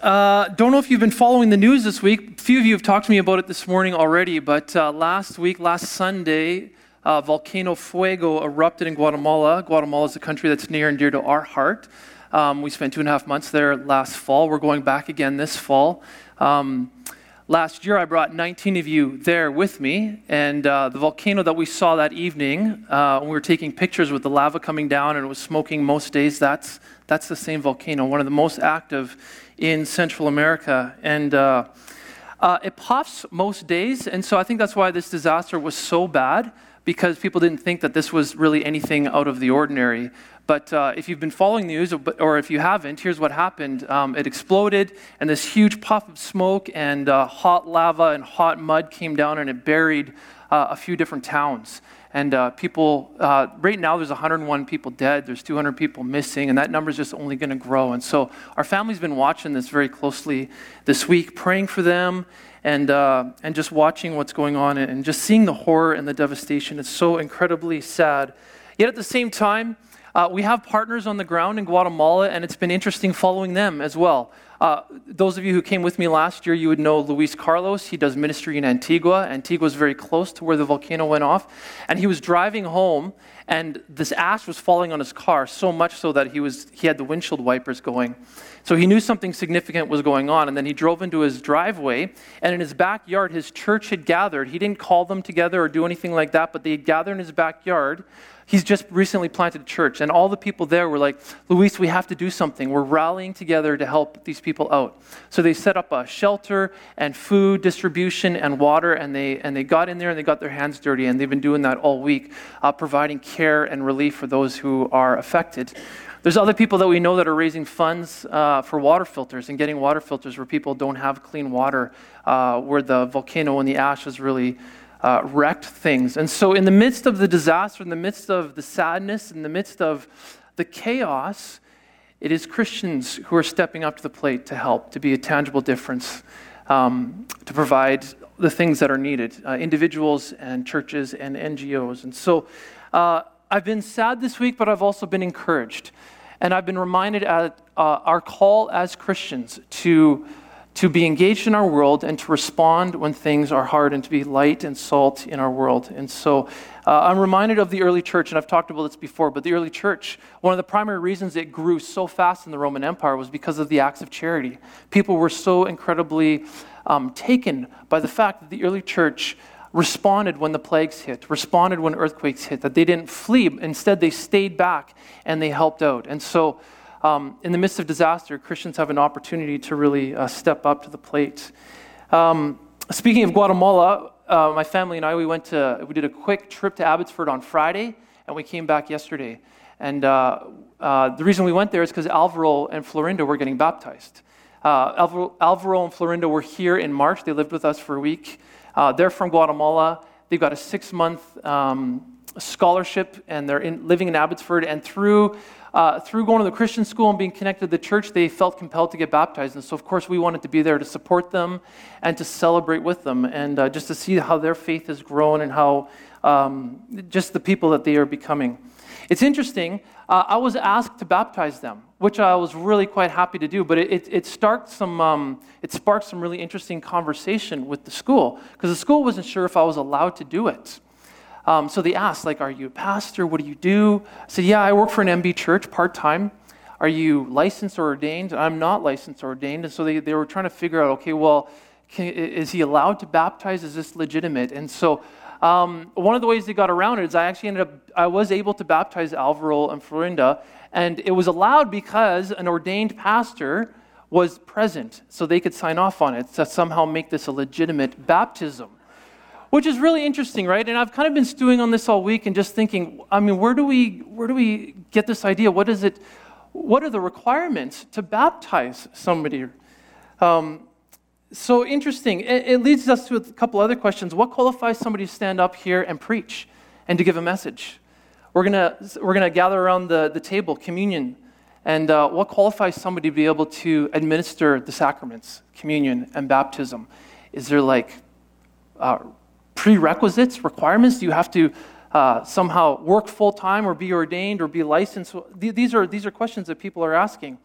Uh, don't know if you've been following the news this week. A few of you have talked to me about it this morning already, but uh, last week, last Sunday, uh, Volcano Fuego erupted in Guatemala. Guatemala is a country that's near and dear to our heart. Um, we spent two and a half months there last fall. We're going back again this fall. Um, last year, I brought 19 of you there with me, and uh, the volcano that we saw that evening, uh, when we were taking pictures with the lava coming down and it was smoking most days. That's, that's the same volcano, one of the most active in Central America. And uh, uh it puffs most days, and so I think that's why this disaster was so bad because people didn't think that this was really anything out of the ordinary. But uh, if you've been following the news, or if you haven't, here's what happened. Um, it exploded, and this huge puff of smoke and uh, hot lava and hot mud came down, and it buried uh, a few different towns. And uh, people, uh, right now, there's 101 people dead, there's 200 people missing, and that number is just only going to grow. And so our family's been watching this very closely this week, praying for them and, uh, and just watching what's going on and just seeing the horror and the devastation. It's so incredibly sad. Yet at the same time, uh, we have partners on the ground in Guatemala, and it's been interesting following them as well. Uh, those of you who came with me last year, you would know Luis Carlos. He does ministry in Antigua. Antigua is very close to where the volcano went off. And he was driving home, and this ash was falling on his car, so much so that he, was, he had the windshield wipers going. So he knew something significant was going on. And then he drove into his driveway, and in his backyard, his church had gathered. He didn't call them together or do anything like that, but they had gathered in his backyard He's just recently planted a church, and all the people there were like, Luis, we have to do something. We're rallying together to help these people out. So they set up a shelter and food distribution and water, and they, and they got in there and they got their hands dirty, and they've been doing that all week, uh, providing care and relief for those who are affected. There's other people that we know that are raising funds uh, for water filters and getting water filters where people don't have clean water, uh, where the volcano and the ash is really uh, wrecked things. And so, in the midst of the disaster, in the midst of the sadness, in the midst of the chaos, it is Christians who are stepping up to the plate to help, to be a tangible difference, um, to provide the things that are needed uh, individuals and churches and NGOs. And so, uh, I've been sad this week, but I've also been encouraged. And I've been reminded at uh, our call as Christians to to be engaged in our world and to respond when things are hard and to be light and salt in our world. And so uh, I'm reminded of the early church, and I've talked about this before, but the early church, one of the primary reasons it grew so fast in the Roman Empire was because of the acts of charity. People were so incredibly um, taken by the fact that the early church responded when the plagues hit, responded when earthquakes hit, that they didn't flee. Instead, they stayed back and they helped out. And so um, in the midst of disaster, Christians have an opportunity to really uh, step up to the plate. Um, speaking of Guatemala, uh, my family and I, we went to, we did a quick trip to Abbotsford on Friday, and we came back yesterday. And uh, uh the reason we went there is because Alvaro and Florinda were getting baptized. Uh, Alvaro, Alvaro, and Florinda were here in March. They lived with us for a week. Uh, they're from Guatemala. They've got a six month um, scholarship, and they're in, living in Abbotsford. And through uh, through going to the Christian school and being connected to the church, they felt compelled to get baptized. And so, of course, we wanted to be there to support them and to celebrate with them and uh, just to see how their faith has grown and how um, just the people that they are becoming. It's interesting. Uh, I was asked to baptize them, which I was really quite happy to do, but it, it, sparked, some, um, it sparked some really interesting conversation with the school because the school wasn't sure if I was allowed to do it. Um, so they asked, like, are you a pastor? What do you do? I said, yeah, I work for an MB church part time. Are you licensed or ordained? I'm not licensed or ordained. And so they, they were trying to figure out, okay, well, can, is he allowed to baptize? Is this legitimate? And so um, one of the ways they got around it is I actually ended up, I was able to baptize Alvaro and Florinda, and it was allowed because an ordained pastor was present, so they could sign off on it to somehow make this a legitimate baptism which is really interesting, right? And I've kind of been stewing on this all week and just thinking, I mean, where do we where do we get this idea? What is it? What are the requirements to baptize somebody? Um, so interesting. It, it leads us to a couple other questions. What qualifies somebody to stand up here and preach and to give a message? We're gonna we're gonna gather around the, the table, communion. And uh, what qualifies somebody to be able to administer the sacraments, communion and baptism? Is there like uh, prerequisites, requirements? Do you have to uh, somehow work full time or be ordained or be licensed? These are, these are questions that people are asking.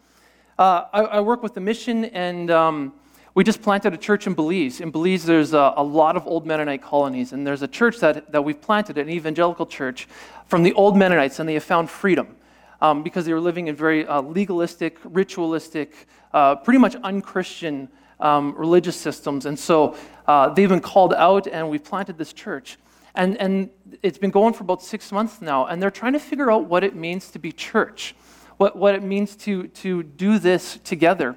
Uh, I, I, work with the mission, and um, we just planted a church in Belize. In Belize, there's a, a, lot of old Mennonite colonies, and there's a church that, that we've planted, an evangelical church, from the old Mennonites, and they have found freedom um, because they were living in very uh, legalistic, ritualistic, uh, pretty much unchristian um, religious systems. And so uh, they've been called out, and we've planted this church. And, and it's been going for about six months now, and they're trying to figure out what it means to be church, what, what it means to, to do this together.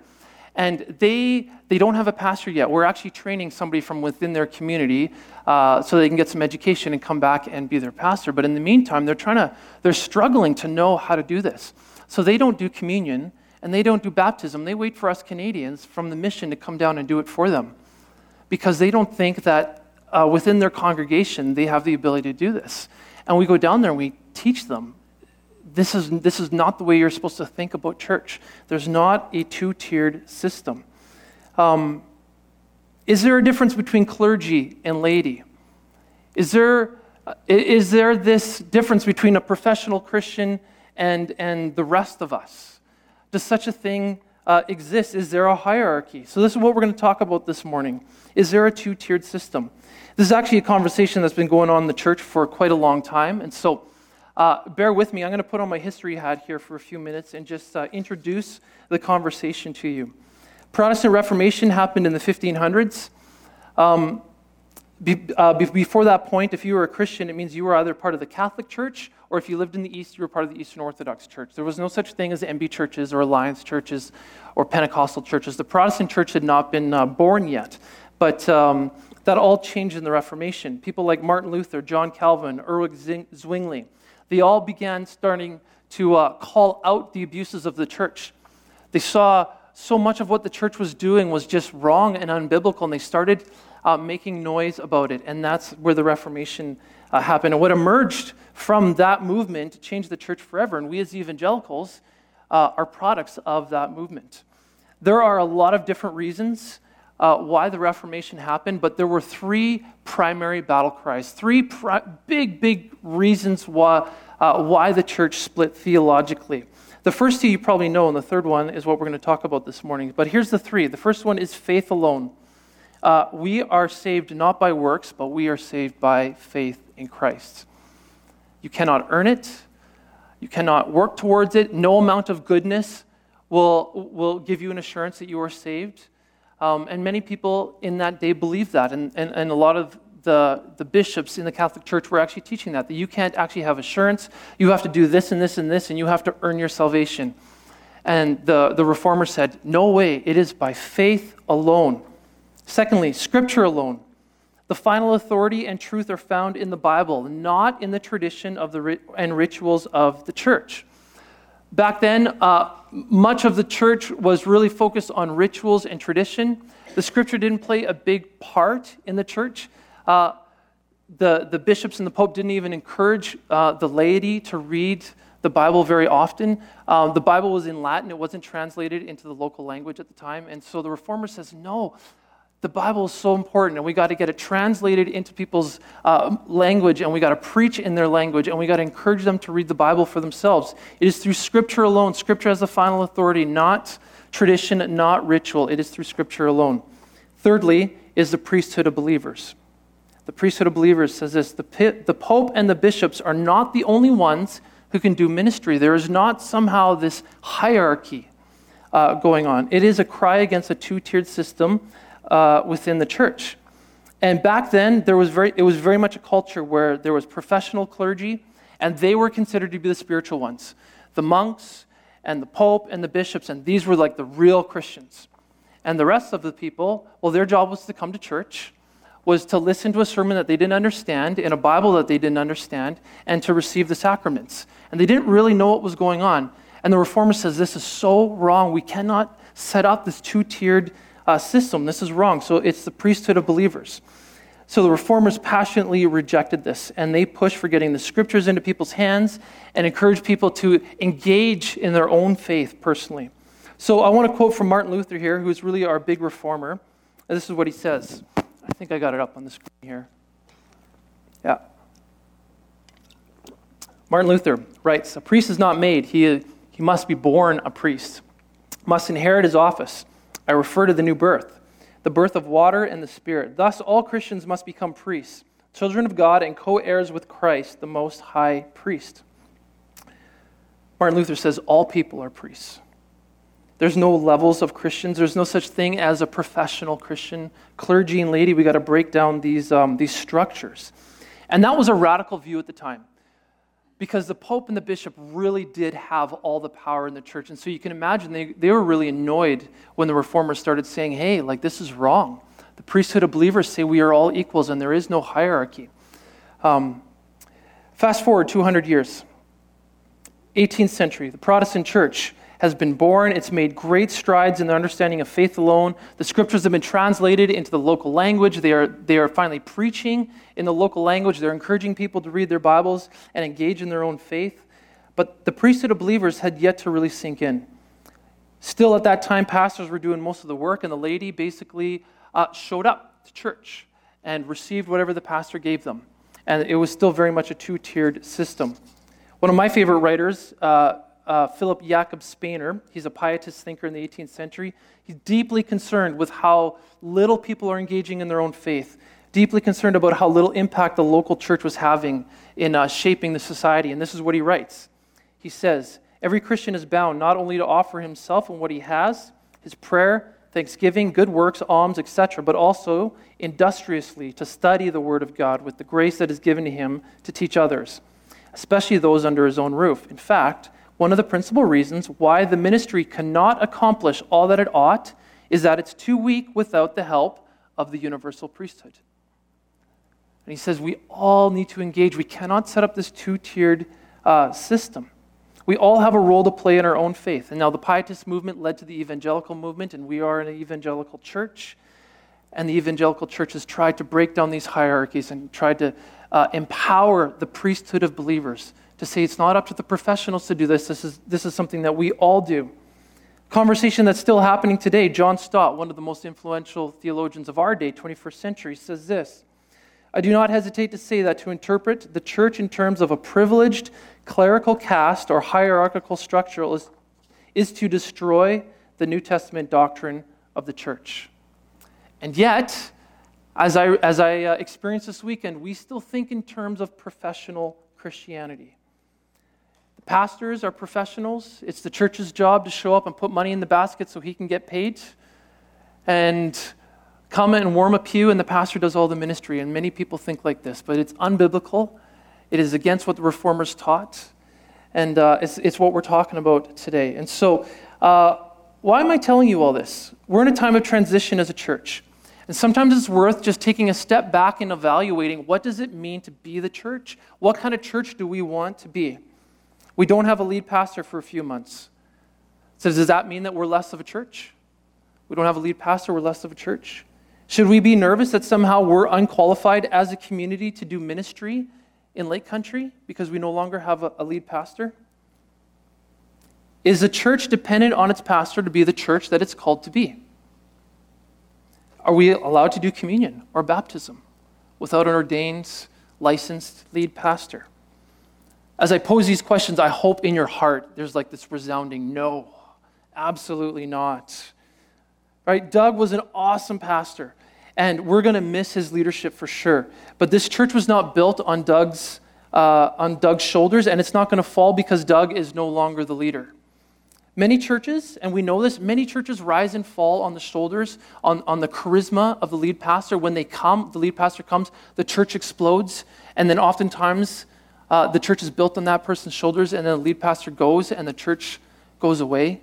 And they, they don't have a pastor yet. We're actually training somebody from within their community uh, so they can get some education and come back and be their pastor. But in the meantime, they're trying to, they're struggling to know how to do this. So they don't do communion and they don't do baptism. They wait for us Canadians from the mission to come down and do it for them because they don't think that uh, within their congregation they have the ability to do this. And we go down there and we teach them this is, this is not the way you're supposed to think about church. There's not a two tiered system. Um, is there a difference between clergy and laity? Is there, uh, there this difference between a professional Christian and, and the rest of us? Does such a thing uh, exist? Is there a hierarchy? So, this is what we're going to talk about this morning. Is there a two tiered system? This is actually a conversation that's been going on in the church for quite a long time. And so, uh, bear with me. I'm going to put on my history hat here for a few minutes and just uh, introduce the conversation to you. Protestant Reformation happened in the 1500s. Um, be, uh, before that point, if you were a Christian, it means you were either part of the Catholic Church or if you lived in the East, you were part of the Eastern Orthodox Church. There was no such thing as MB churches or Alliance churches or Pentecostal churches. The Protestant Church had not been uh, born yet, but um, that all changed in the Reformation. People like Martin Luther, John Calvin, Ulrich Zwingli, they all began starting to uh, call out the abuses of the church. They saw so much of what the church was doing was just wrong and unbiblical, and they started uh, making noise about it. And that's where the Reformation uh, happened. And what emerged from that movement changed the church forever. And we as evangelicals uh, are products of that movement. There are a lot of different reasons uh, why the Reformation happened, but there were three primary battle cries, three pri- big, big reasons why, uh, why the church split theologically. The first two you probably know, and the third one is what we're going to talk about this morning. But here's the three. The first one is faith alone. Uh, we are saved not by works, but we are saved by faith in Christ. You cannot earn it, you cannot work towards it. No amount of goodness will, will give you an assurance that you are saved. Um, and many people in that day believed that. And, and, and a lot of the, the bishops in the Catholic Church were actually teaching that, that you can't actually have assurance. You have to do this and this and this, and you have to earn your salvation. And the, the reformer said, No way, it is by faith alone. Secondly, scripture alone. The final authority and truth are found in the Bible, not in the tradition of the and rituals of the church. Back then, uh, much of the church was really focused on rituals and tradition. The scripture didn't play a big part in the church. Uh, the, the bishops and the pope didn't even encourage uh, the laity to read the Bible very often. Um, the Bible was in Latin, it wasn't translated into the local language at the time. And so the reformer says, no, the Bible is so important, and we got to get it translated into people's uh, language, and we got to preach in their language, and we got to encourage them to read the Bible for themselves. It is through Scripture alone. Scripture has the final authority, not tradition, not ritual. It is through Scripture alone. Thirdly, is the priesthood of believers. The priesthood of believers says this the, the Pope and the bishops are not the only ones who can do ministry. There is not somehow this hierarchy uh, going on. It is a cry against a two tiered system uh, within the church. And back then, there was very, it was very much a culture where there was professional clergy, and they were considered to be the spiritual ones. The monks and the pope and the bishops, and these were like the real Christians. And the rest of the people, well, their job was to come to church, was to listen to a sermon that they didn't understand, in a Bible that they didn't understand, and to receive the sacraments. And they didn't really know what was going on. And the reformer says this is so wrong. We cannot set up this two tiered uh, system. This is wrong. So it's the priesthood of believers. So the reformers passionately rejected this, and they pushed for getting the scriptures into people's hands and encouraged people to engage in their own faith personally. So I want to quote from Martin Luther here, who's really our big reformer. This is what he says. I think I got it up on the screen here. Yeah. Martin Luther writes A priest is not made, he, he must be born a priest. must inherit his office. I refer to the new birth, the birth of water and the Spirit. Thus, all Christians must become priests, children of God, and co heirs with Christ, the Most High Priest. Martin Luther says all people are priests. There's no levels of Christians. There's no such thing as a professional Christian. Clergy and laity, we got to break down these, um, these structures. And that was a radical view at the time because the Pope and the bishop really did have all the power in the church. And so you can imagine they, they were really annoyed when the reformers started saying, hey, like this is wrong. The priesthood of believers say we are all equals and there is no hierarchy. Um, fast forward 200 years, 18th century, the Protestant church has been born. It's made great strides in the understanding of faith alone. The scriptures have been translated into the local language. They are, they are finally preaching in the local language. They're encouraging people to read their Bibles and engage in their own faith. But the priesthood of believers had yet to really sink in. Still, at that time, pastors were doing most of the work, and the laity basically uh, showed up to church and received whatever the pastor gave them. And it was still very much a two tiered system. One of my favorite writers, uh, uh, Philip Jakob Spener. He's a pietist thinker in the 18th century. He's deeply concerned with how little people are engaging in their own faith, deeply concerned about how little impact the local church was having in uh, shaping the society. And this is what he writes He says, Every Christian is bound not only to offer himself and what he has, his prayer, thanksgiving, good works, alms, etc., but also industriously to study the Word of God with the grace that is given to him to teach others, especially those under his own roof. In fact, one of the principal reasons why the ministry cannot accomplish all that it ought is that it's too weak without the help of the universal priesthood. And he says we all need to engage. We cannot set up this two tiered uh, system. We all have a role to play in our own faith. And now the Pietist movement led to the evangelical movement, and we are an evangelical church. And the evangelical church has tried to break down these hierarchies and tried to uh, empower the priesthood of believers to say it's not up to the professionals to do this. This is, this is something that we all do. Conversation that's still happening today. John Stott, one of the most influential theologians of our day, 21st century, says this I do not hesitate to say that to interpret the church in terms of a privileged clerical caste or hierarchical structure is, is to destroy the New Testament doctrine of the church. And yet, as I, as I uh, experienced this weekend, we still think in terms of professional Christianity. Pastors are professionals. It's the church's job to show up and put money in the basket so he can get paid. And come and warm a pew, and the pastor does all the ministry. And many people think like this, but it's unbiblical. It is against what the reformers taught. And uh, it's, it's what we're talking about today. And so, uh, why am I telling you all this? We're in a time of transition as a church. And sometimes it's worth just taking a step back and evaluating what does it mean to be the church? What kind of church do we want to be? We don't have a lead pastor for a few months. So, does that mean that we're less of a church? We don't have a lead pastor, we're less of a church. Should we be nervous that somehow we're unqualified as a community to do ministry in Lake Country because we no longer have a, lead pastor? Is the church dependent on its pastor to be the church that it's called to be? Are we allowed to do communion or baptism without an ordained, licensed lead pastor? As I pose these questions, I hope in your heart there's like this resounding no, absolutely not. Right? Doug was an awesome pastor, and we're going to miss his leadership for sure. But this church was not built on Doug's, uh, on Doug's shoulders, and it's not going to fall because Doug is no longer the leader. Many churches, and we know this, many churches rise and fall on the shoulders, on, on the charisma of the lead pastor. When they come, the lead pastor comes, the church explodes, and then oftentimes uh, the church is built on that person's shoulders, and then the lead pastor goes and the church goes away.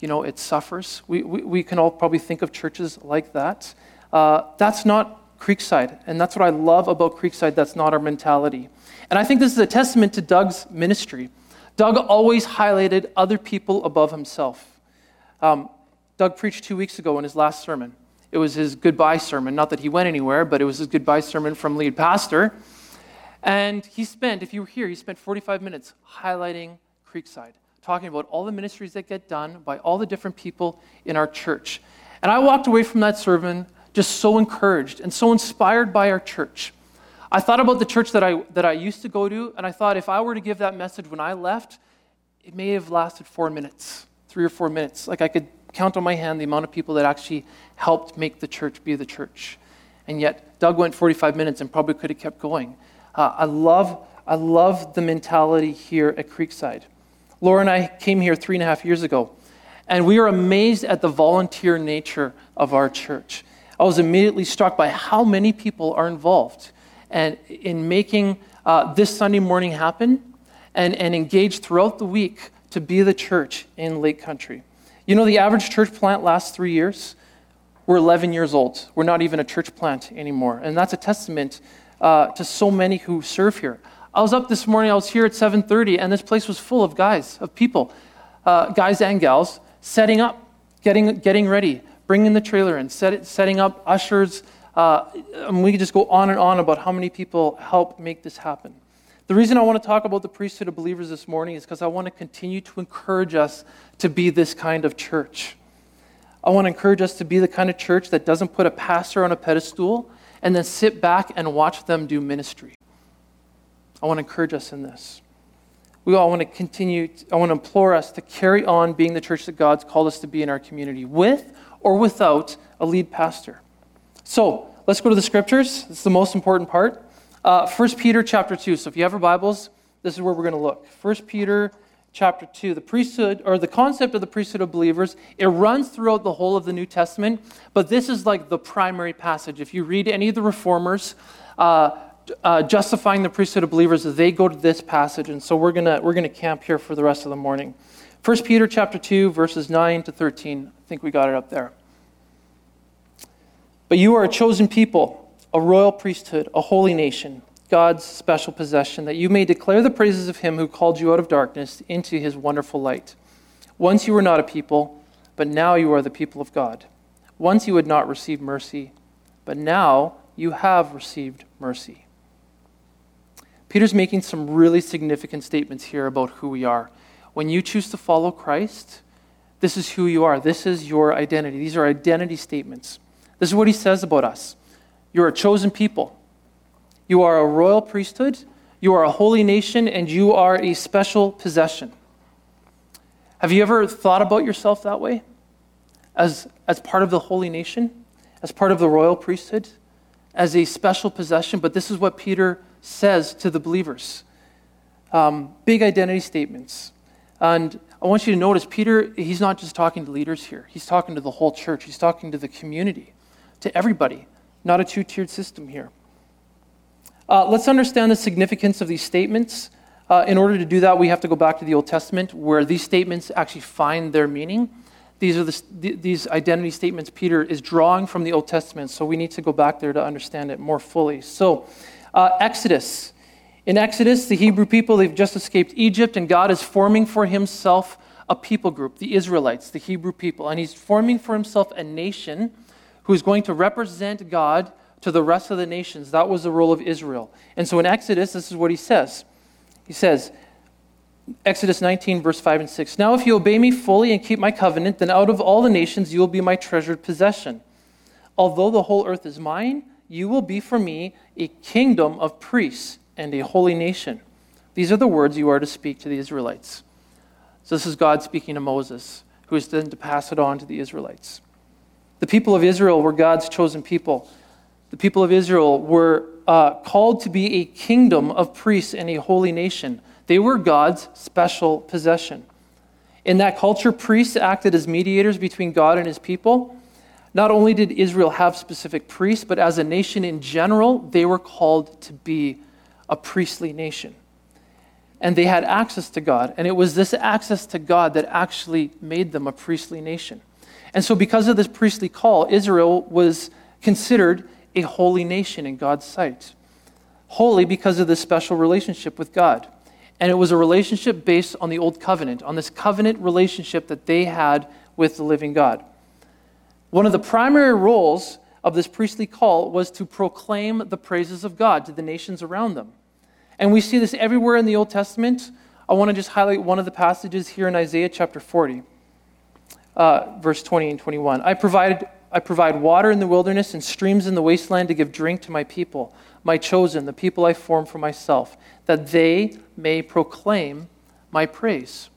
You know, it suffers. We, we, we can all probably think of churches like that. Uh, that's not Creekside, and that's what I love about Creekside. That's not our mentality. And I think this is a testament to Doug's ministry. Doug always highlighted other people above himself. Um, Doug preached two weeks ago in his last sermon. It was his goodbye sermon. Not that he went anywhere, but it was his goodbye sermon from lead pastor. And he spent, if you were here, he spent 45 minutes highlighting Creekside, talking about all the ministries that get done by all the different people in our church. And I walked away from that sermon just so encouraged and so inspired by our church. I thought about the church that I, that I used to go to, and I thought if I were to give that message when I left, it may have lasted four minutes, three or four minutes. Like I could count on my hand the amount of people that actually helped make the church be the church. And yet, Doug went 45 minutes and probably could have kept going. Uh, I, love, I love the mentality here at Creekside. Laura and I came here three and a half years ago, and we were amazed at the volunteer nature of our church. I was immediately struck by how many people are involved and in making uh, this Sunday morning happen and, and engaged throughout the week to be the church in Lake Country. You know, the average church plant lasts three years. We're 11 years old. We're not even a church plant anymore. And that's a testament uh, to so many who serve here. I was up this morning, I was here at 7.30, and this place was full of guys, of people, uh, guys and gals, setting up, getting, getting ready, bringing the trailer in, set it, setting up, ushers. Uh, and we could just go on and on about how many people help make this happen. The reason I want to talk about the priesthood of believers this morning is because I want to continue to encourage us to be this kind of church. I want to encourage us to be the kind of church that doesn't put a pastor on a pedestal and then sit back and watch them do ministry. I want to encourage us in this. We all want to continue, I want to implore us to carry on being the church that God's called us to be in our community with or without a lead pastor. So let's go to the scriptures. It's the most important part. Uh, 1 Peter chapter 2. So if you have your Bibles, this is where we're going to look. 1 Peter chapter 2. The priesthood, or the concept of the priesthood of believers, it runs throughout the whole of the New Testament, but this is like the primary passage. If you read any of the reformers, uh, uh, justifying the priesthood of believers, they go to this passage, and so we're gonna we're gonna camp here for the rest of the morning. 1 Peter chapter 2, verses 9 to 13. I think we got it up there. But you are a chosen people a royal priesthood, a holy nation, God's special possession, that you may declare the praises of him who called you out of darkness into his wonderful light. Once you were not a people, but now you are the people of God. Once you had not received mercy, but now you have received mercy. Peter's making some really significant statements here about who we are. When you choose to follow Christ, this is who you are. This is your identity. These are identity statements. This is what he says about us. You're a chosen people. You are a royal priesthood. You are a holy nation, and you are a special possession. Have you ever thought about yourself that way? As, as part of the holy nation? As part of the royal priesthood? As a special possession? But this is what Peter says to the believers um, big identity statements. And I want you to notice Peter, he's not just talking to leaders here, he's talking to the whole church, he's talking to the community, to everybody not a two tiered system here. Uh, let's understand the significance of these statements. Uh, in order to do that, we have to go back to the Old Testament where these statements actually find their meaning. These are the, these identity statements Peter is drawing from the Old Testament, so we need to go back there to understand it more fully. So, uh, Exodus. In Exodus, the Hebrew people, they've just escaped Egypt, and God is forming for himself a people group, the Israelites, the Hebrew people. And he's forming for himself a nation who's going to represent God to the rest of the nations. That was the role of Israel. And so in Exodus, this is what he says. He says, Exodus 19, verse 5 and 6 Now, if you obey me fully and keep my covenant, then out of all the nations you will be my treasured possession. Although the whole earth is mine, you will be for me a kingdom of priests and a holy nation. These are the words you are to speak to the Israelites. So, this is God speaking to Moses, who is then to pass it on to the Israelites. The people of Israel were God's chosen people. The people of Israel were uh, called to be a kingdom of priests and a holy nation. They were God's special possession. In that culture, priests acted as mediators between God and his people. Not only did Israel have specific priests, but as a nation in general, they were called to be a priestly nation. And they had access to God. And it was this access to God that actually made them a priestly nation. And so, because of this priestly call, Israel was considered a holy nation in God's sight. Holy because of this special relationship with God. And it was a relationship based on the old covenant, on this covenant relationship that they had with the living God. One of the primary roles of this priestly call was to proclaim the praises of God to the nations around them. And we see this everywhere in the Old Testament. I want to just highlight one of the passages here in Isaiah chapter 40 uh, verse 20 and 21. I, provided, I provide water in the wilderness and streams in the wasteland to give drink to my people, my chosen, the people I form for myself, that they may proclaim my praise.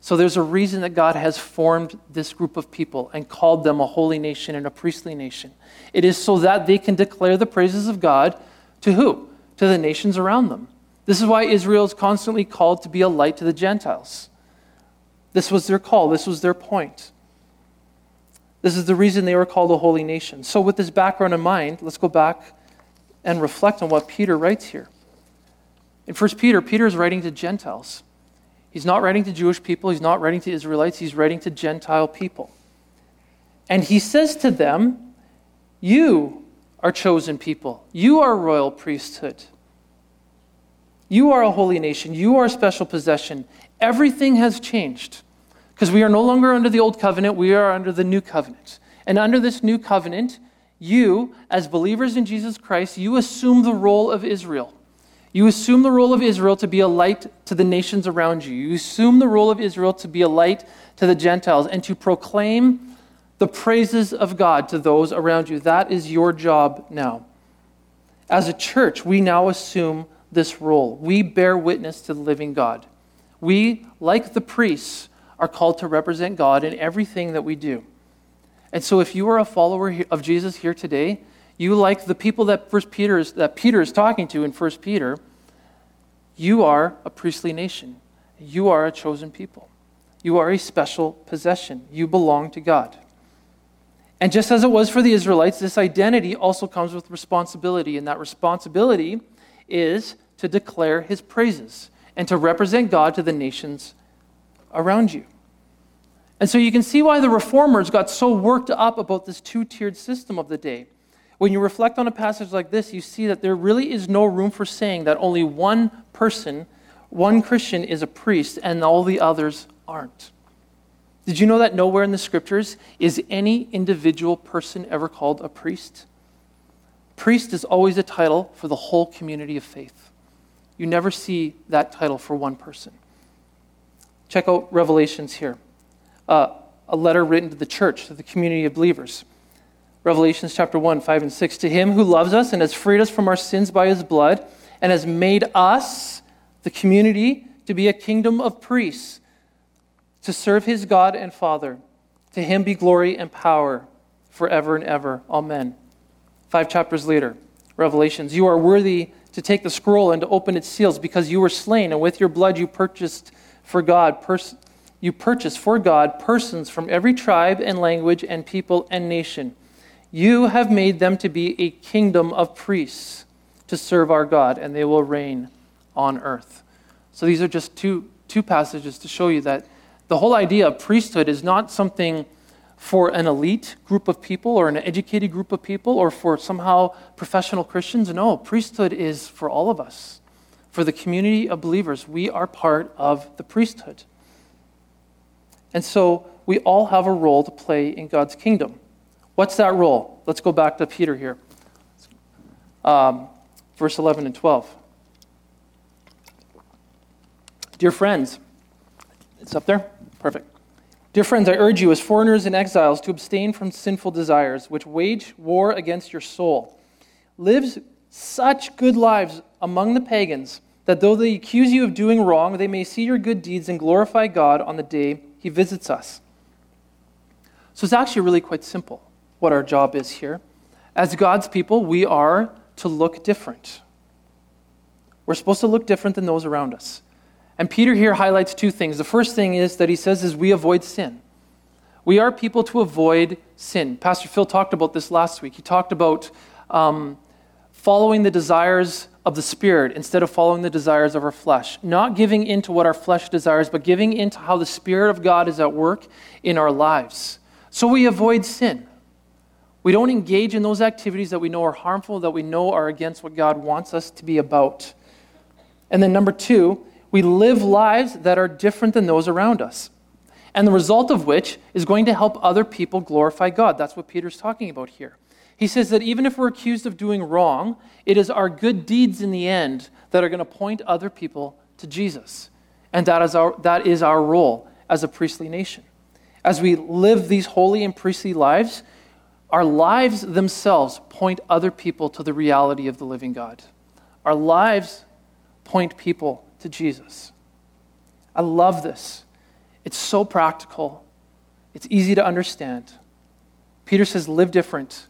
So there's a reason that God has formed this group of people and called them a holy nation and a priestly nation. It is so that they can declare the praises of God to who? To the nations around them. This is why Israel is constantly called to be a light to the Gentiles. This was their call, this was their point. This is the reason they were called a holy nation. So, with this background in mind, let's go back and reflect on what Peter writes here. In 1 Peter, Peter is writing to Gentiles. He's not writing to Jewish people, he's not writing to Israelites, he's writing to Gentile people. And he says to them, You are chosen people, you are royal priesthood. You are a holy nation. You are a special possession. Everything has changed because we are no longer under the old covenant, we are under the new covenant. And under this new covenant, you, as believers in Jesus Christ, you assume the role of Israel. You assume the role of Israel to be a light to the nations around you. You assume the role of Israel to be a light to the Gentiles and to proclaim the praises of God to those around you. That is your job now. As a church, we now assume this role. We bear witness to the living God. We, like the priests, are called to represent God in everything that we do. And so, if you are a follower of Jesus here today, you, like the people that First Peter is, that Peter is talking to in First Peter, you are a priestly nation. You are a chosen people. You are a special possession. You belong to God. And just as it was for the Israelites, this identity also comes with responsibility, and that responsibility is to declare his praises and to represent God to the nations around you. And so you can see why the reformers got so worked up about this two tiered system of the day. When you reflect on a passage like this, you see that there really is no room for saying that only one person, one Christian, is a priest and all the others aren't. Did you know that nowhere in the scriptures is any individual person ever called a priest? Priest is always a title for the whole community of faith. You never see that title for one person. Check out Revelations here. Uh, a letter written to the church, to the community of believers. Revelations chapter 1, 5 and 6. To him who loves us and has freed us from our sins by his blood and has made us, the community, to be a kingdom of priests, to serve his God and Father. To him be glory and power forever and ever. Amen. Five chapters later, Revelations. You are worthy to take the scroll and to open its seals because you were slain, and with your blood you purchased for God, pers- you purchase for God persons from every tribe and language and people and nation. You have made them to be a kingdom of priests to serve our God, and they will reign on earth. So these are just two, two passages to show you that the whole idea of priesthood is not something for an elite group of people or an educated group of people or for somehow professional Christians. No, priesthood is for all of us. For the community of believers, we are part of the priesthood. And so we all have a role to play in God's kingdom. What's that role? Let's go back to Peter here. Um, verse 11 and 12. Dear friends, it's up there? Perfect. Dear friends, I urge you, as foreigners and exiles, to abstain from sinful desires, which wage war against your soul. Live such good lives among the pagans that though they accuse you of doing wrong, they may see your good deeds and glorify God on the day he visits us. So it's actually really quite simple what our job is here. As God's people, we are to look different. We're supposed to look different than those around us. And Peter here highlights two things. The first thing is that he says is we avoid sin. We are people to avoid sin. Pastor Phil talked about this last week. He talked about um, following the desires of the Spirit instead of following the desires of our flesh. Not giving in to what our flesh desires, but giving in to how the Spirit of God is at work in our lives. So we avoid sin. We don't engage in those activities that we know are harmful, that we know are against what God wants us to be about. And then, number two, we live lives that are different than those around us. And the result of which is going to help other people glorify God. That's what Peter's talking about here. He says that even if we're accused of doing wrong, it is our good deeds in the end that are going to point other people to Jesus. And that is our, that is our role as a priestly nation. As we live these holy and priestly lives, our lives themselves point other people to the reality of the living God. Our lives point people to Jesus. I love this. It's so practical, it's easy to understand. Peter says, live different,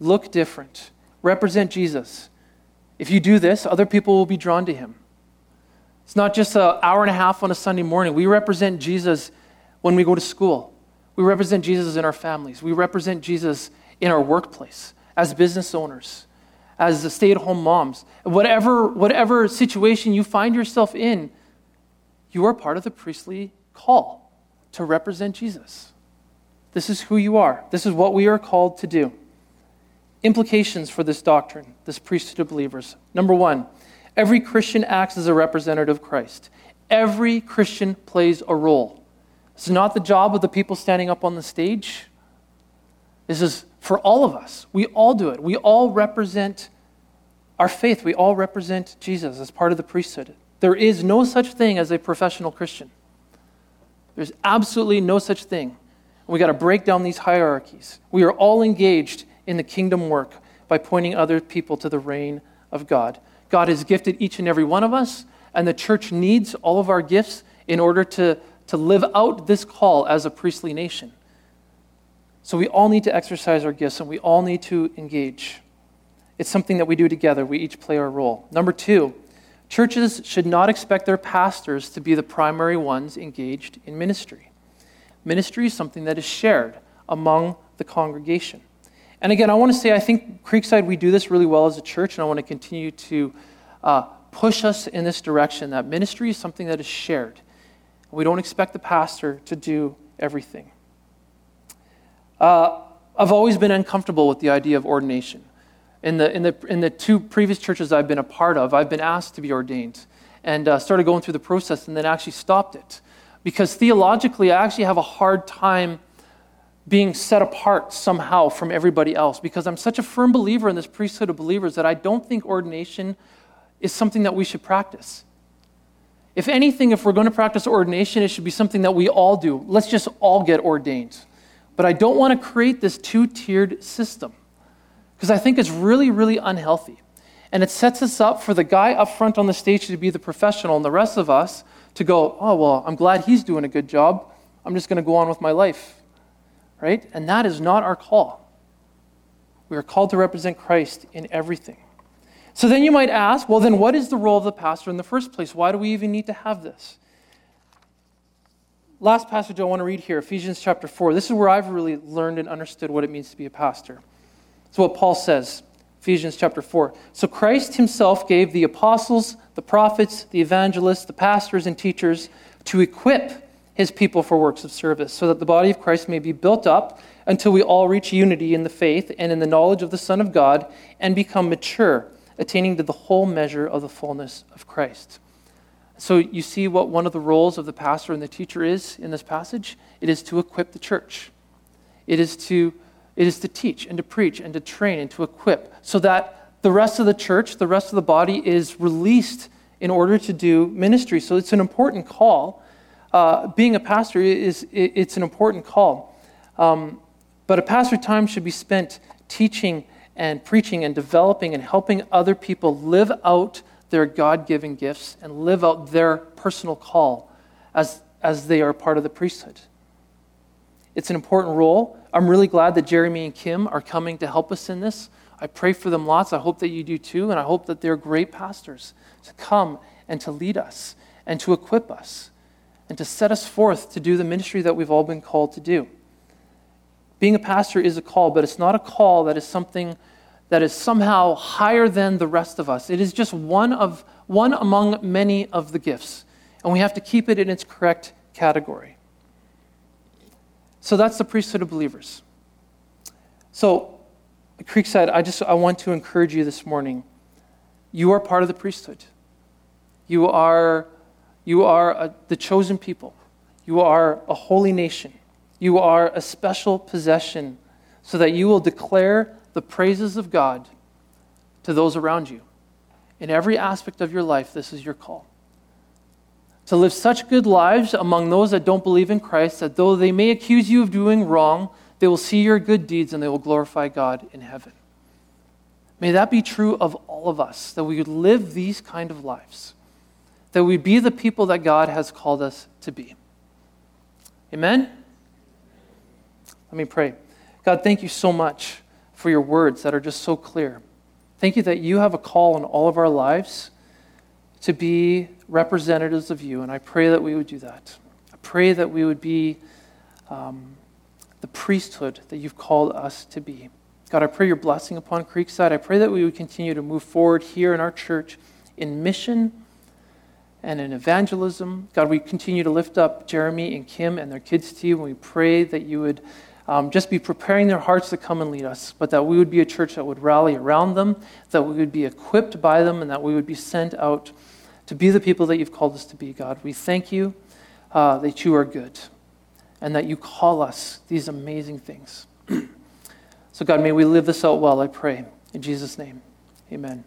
look different, represent Jesus. If you do this, other people will be drawn to him. It's not just an hour and a half on a Sunday morning. We represent Jesus when we go to school. We represent Jesus in our families. We represent Jesus in our workplace, as business owners, as stay at home moms. Whatever, whatever situation you find yourself in, you are part of the priestly call to represent Jesus. This is who you are. This is what we are called to do. Implications for this doctrine, this priesthood of believers. Number one, every Christian acts as a representative of Christ. Every Christian plays a role. This is not the job of the people standing up on the stage. This is for all of us. We all do it. We all represent our faith. We all represent Jesus as part of the priesthood. There is no such thing as a professional Christian. There's absolutely no such thing. We got to break down these hierarchies. We are all engaged in the kingdom work by pointing other people to the reign of God. God has gifted each and every one of us, and the church needs all of our gifts in order to, to live out this call as a priestly nation. So we all need to exercise our gifts and we all need to engage. It's something that we do together. We each play our role. Number two, churches should not expect their pastors to be the primary ones engaged in ministry. Ministry is something that is shared among the congregation. And again, I want to say I think Creekside, we do this really well as a church, and I want to continue to uh, push us in this direction that ministry is something that is shared. We don't expect the pastor to do everything. Uh, I've always been uncomfortable with the idea of ordination. In the, in, the, in the two previous churches I've been a part of, I've been asked to be ordained and uh, started going through the process and then actually stopped it because theologically, I actually have a hard time being set apart somehow from everybody else because I'm such a firm believer in this priesthood of believers that I don't think ordination is something that we should practice. If anything, if we're going to practice ordination, it should be something that we all do. Let's just all get ordained. But I don't want to create this two tiered system because I think it's really, really unhealthy. And it sets us up for the guy up front on the stage to be the professional and the rest of us to go, oh, well, I'm glad he's doing a good job. I'm just going to go on with my life. Right? And that is not our call. We are called to represent Christ in everything. So then you might ask, well, then what is the role of the pastor in the first place? Why do we even need to have this? Last passage I want to read here, Ephesians chapter 4. This is where I've really learned and understood what it means to be a pastor. It's what Paul says. Ephesians chapter 4. So Christ himself gave the apostles, the prophets, the evangelists, the pastors, and teachers to equip his people for works of service, so that the body of Christ may be built up until we all reach unity in the faith and in the knowledge of the Son of God and become mature, attaining to the whole measure of the fullness of Christ. So you see what one of the roles of the pastor and the teacher is in this passage? It is to equip the church. It is to it is to teach and to preach and to train and to equip so that the rest of the church, the rest of the body is released in order to do ministry. So it's an important call. Uh, being a pastor is it's an important call. Um, but a pastor time should be spent teaching and preaching and developing and helping other people live out their God given gifts and live out their personal call as, as they are part of the priesthood. It's an important role. I'm really glad that Jeremy and Kim are coming to help us in this. I pray for them lots. I hope that you do too. And I hope that they're great pastors to come and to lead us and to equip us and to set us forth to do the ministry that we've all been called to do. Being a pastor is a call, but it's not a call that is something that is somehow higher than the rest of us. It is just one of one among many of the gifts, and we have to keep it in its correct category. So that's the priesthood of believers. So, Creekside, I just I want to encourage you this morning. You are part of the priesthood. You are, you are a, the chosen people. You are a holy nation. You are a special possession so that you will declare the praises of God to those around you. In every aspect of your life, this is your call to live such good lives among those that don't believe in Christ that though they may accuse you of doing wrong, they will see your good deeds and they will glorify God in heaven. May that be true of all of us, that we would live these kind of lives, that we be the people that God has called us to be. Amen? Let me pray. God, thank you so much for your words that are just so clear. Thank you that you have a call in all of our lives to be representatives of you, and I pray that we would do that. I pray that we would be um, the priesthood that you've called us to be. God, I pray your blessing upon Creekside. I pray that we would continue to move forward here in our church in mission and in evangelism. God, we continue to lift up Jeremy and Kim and their kids to you, and we pray that you would um, just be preparing their hearts to come and lead us, but that we would be a church that would rally around them, that we would be equipped by them, and that we would be sent out to be the people that you've called us to be, God. We thank you uh, that you are good and that you call us these amazing things. so, God, may we live this out well, I pray. In Jesus' name, amen.